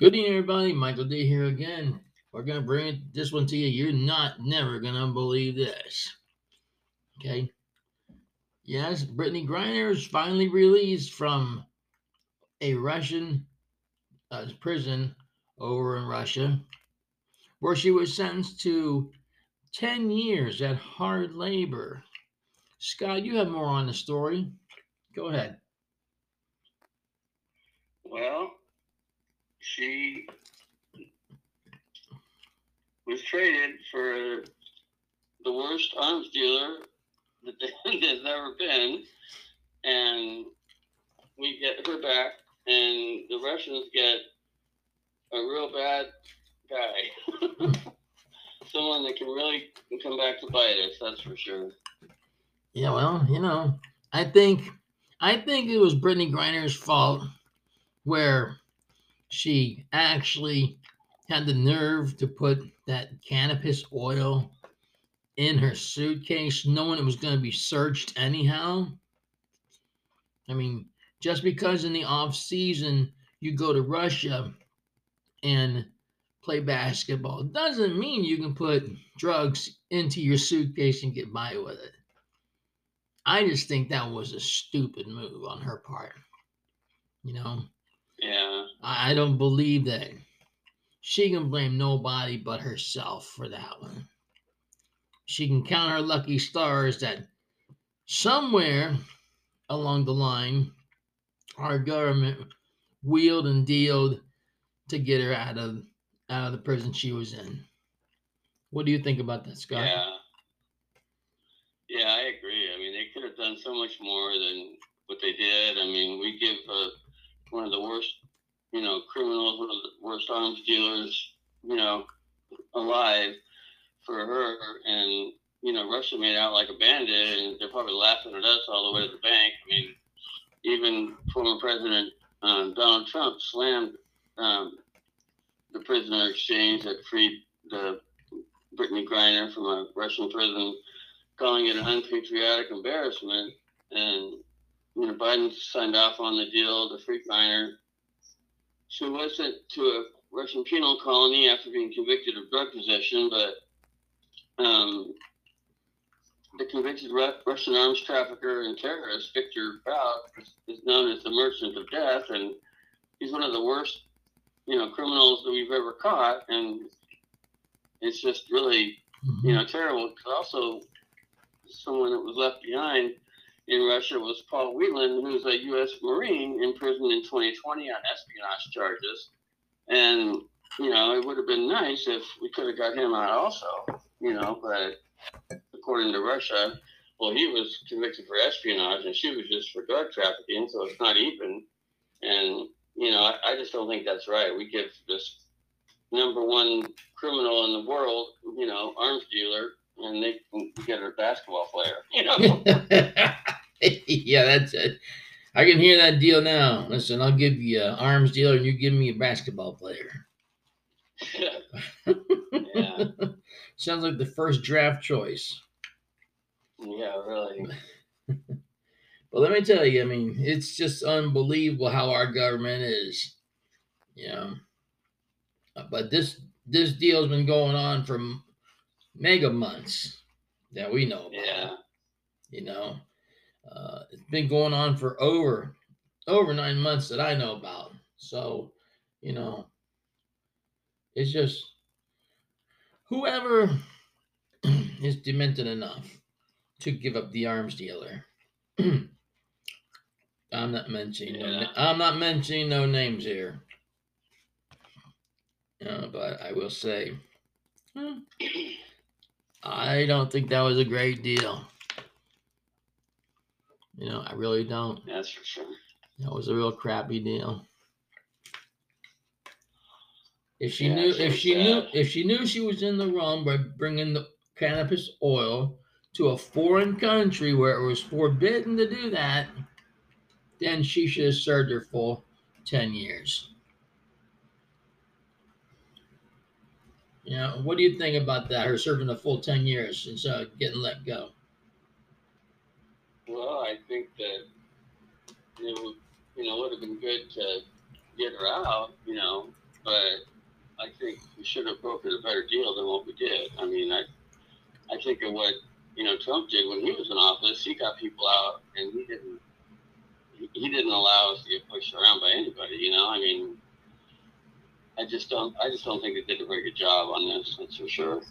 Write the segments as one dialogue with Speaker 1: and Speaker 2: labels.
Speaker 1: Good evening, everybody. Michael D here again. We're gonna bring this one to you. You're not never gonna believe this. Okay. Yes, Brittney Griner is finally released from a Russian uh, prison over in Russia, where she was sentenced to 10 years at hard labor. Scott, you have more on the story. Go ahead.
Speaker 2: Well, she was traded for the worst arms dealer that there's ever been, and we get her back, and the Russians get a real bad guy, someone that can really come back to bite us. That's for sure.
Speaker 1: Yeah, well, you know, I think I think it was Brittney Griner's fault where she actually had the nerve to put that cannabis oil in her suitcase, knowing it was going to be searched anyhow. I mean, just because in the off season you go to Russia and play basketball doesn't mean you can put drugs into your suitcase and get by with it. I just think that was a stupid move on her part. You know?
Speaker 2: Yeah.
Speaker 1: I, I don't believe that she can blame nobody but herself for that one. She can count her lucky stars that somewhere along the line, our government wheeled and dealed to get her out of out of the prison she was in. What do you think about that, Scott?
Speaker 2: Yeah. Yeah, I agree. I mean, they could have done so much more than what they did. I mean, we give uh, one of the worst, you know, criminals, one of the worst arms dealers, you know, alive for her, and you know, Russia made out like a bandit, and they're probably laughing at us all the way to the bank. I mean, even former President um, Donald Trump slammed um, the prisoner exchange that freed the Brittney Griner from a Russian prison calling it an unpatriotic embarrassment. And you know, Biden signed off on the deal the free Griner. She was sent to a Russian penal colony after being convicted of drug possession, but um, the convicted Russian arms trafficker and terrorist Viktor Bout is known as the Merchant of Death, and he's one of the worst, you know, criminals that we've ever caught, and it's just really, you know, terrible. Also, someone that was left behind in Russia was Paul Whelan, who's a U.S. Marine imprisoned in 2020 on espionage charges. And, you know, it would have been nice if we could have got him out also, you know, but according to Russia, well, he was convicted for espionage and she was just for drug trafficking, so it's not even. And, you know, I, I just don't think that's right. We give this number one criminal in the world, you know, arms dealer, and they can get a basketball player. You know.
Speaker 1: yeah, that's it. I can hear that deal now. Listen, I'll give you an arms dealer, and you give me a basketball player.
Speaker 2: yeah.
Speaker 1: Sounds like the first draft choice.
Speaker 2: Yeah, really.
Speaker 1: but let me tell you, I mean, it's just unbelievable how our government is. You know. But this this deal's been going on for mega months that we know about.
Speaker 2: Yeah.
Speaker 1: You know, been going on for over over nine months that I know about. So, you know, it's just whoever is demented enough to give up the arms dealer. I'm not mentioning.
Speaker 2: Yeah.
Speaker 1: No, I'm not mentioning no names here. Uh, but I will say, I don't think that was a great deal. You know, I really don't.
Speaker 2: That's for sure.
Speaker 1: That was a real crappy deal. If she
Speaker 2: Yeah,
Speaker 1: knew, if she knew, if she knew she was in the wrong by bringing the cannabis oil to a foreign country where it was forbidden to do that, then she should have served her full ten years. You know, what do you think about that? Her serving a full ten years instead of uh, getting let go.
Speaker 2: Well, I think that it would, you know, would have been good to get her out, you know, but I think we should have broken a better deal than what we did. I mean, I I think of what you know Trump did when he was in office. He got people out, and he didn't he didn't allow us to get pushed around by anybody. You know, I mean, I just don't I just don't think they did a very good job on this. That's for sure.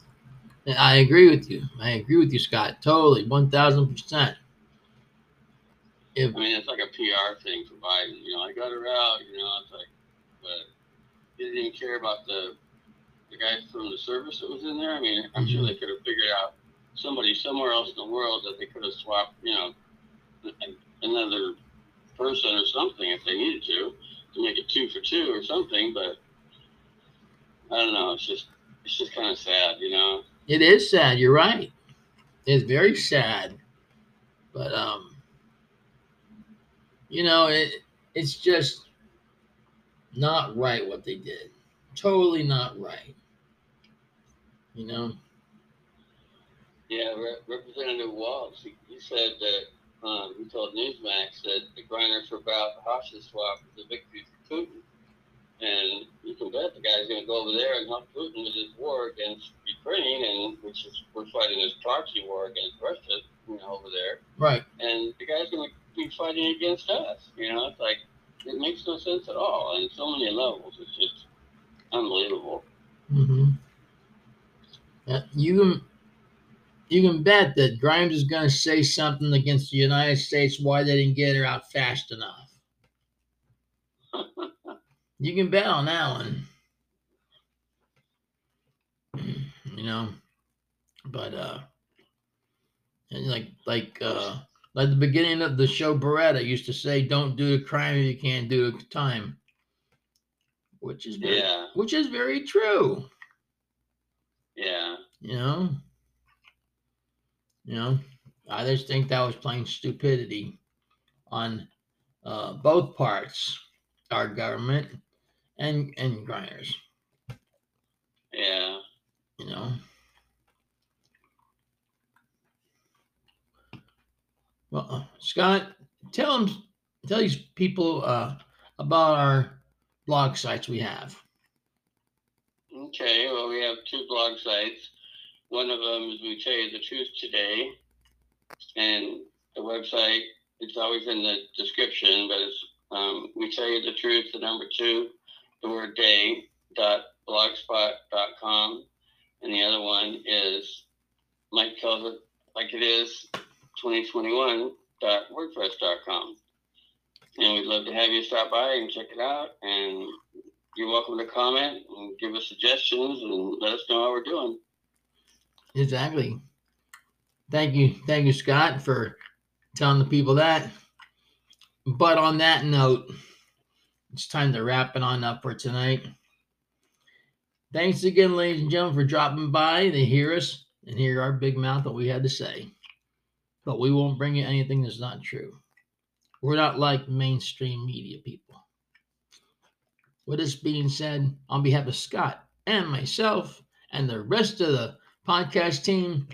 Speaker 1: I agree with you. I agree with you, Scott. Totally, one thousand percent.
Speaker 2: If I mean, it's like a PR thing for Biden. You know, I got her out. You know, it's like, but he didn't even care about the the guy from the service that was in there. I mean, I'm mm-hmm. sure they could have figured out somebody somewhere else in the world that they could have swapped. You know, another person or something if they needed to to make it two for two or something. But I don't know. It's just it's just kind of sad, you know.
Speaker 1: It is sad. You're right. It's very sad, but um, you know, it it's just not right what they did. Totally not right. You know.
Speaker 2: Yeah, Re- Representative Waltz, he, he said that um, he told Newsmax that the grinders were about the hostage swap a victory for Putin. And you can bet the guy's going to go over there and help Putin with his war against Ukraine, and which is we're fighting this proxy war against Russia, you know, over there.
Speaker 1: Right.
Speaker 2: And the guy's going to be fighting against us. You know, it's like it makes no sense at all, and so many levels. It's just unbelievable.
Speaker 1: Mm-hmm. Yeah, you can you can bet that Grimes is going to say something against the United States why they didn't get her out fast enough. You can bet on that one. You know, but uh, and like like uh, like the beginning of the show, Baretta used to say, "Don't do the crime if you can't do the time," which is very, yeah, which is very true.
Speaker 2: Yeah,
Speaker 1: you know, you know, I just think that was plain stupidity on uh, both parts, our government and and grinders.
Speaker 2: Yeah.
Speaker 1: You know. Well, uh, Scott, tell them, tell these people uh, about our blog sites we have.
Speaker 2: Okay, well, we have two blog sites. One of them is We Tell You the Truth Today, and the website, it's always in the description, but it's um, We Tell You the Truth, the number two, the word day dot blogspot dot com, and the other one is Mike tells it like it is 2021 dot wordpress dot com. And we'd love to have you stop by and check it out. And you're welcome to comment and give us suggestions and let us know how we're doing.
Speaker 1: Exactly. Thank you. Thank you, Scott, for telling the people that. But on that note, it's time to wrap it on up for tonight. Thanks again, ladies and gentlemen, for dropping by to hear us and hear our big mouth what we had to say. But we won't bring you anything that's not true. We're not like mainstream media people. With this being said, on behalf of Scott and myself and the rest of the podcast team,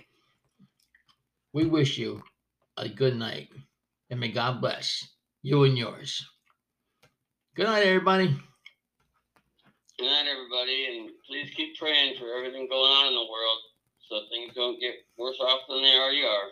Speaker 1: we wish you a good night and may God bless you and yours. Good night, everybody.
Speaker 2: Good night, everybody, and please keep praying for everything going on in the world so things don't get worse off than they already are.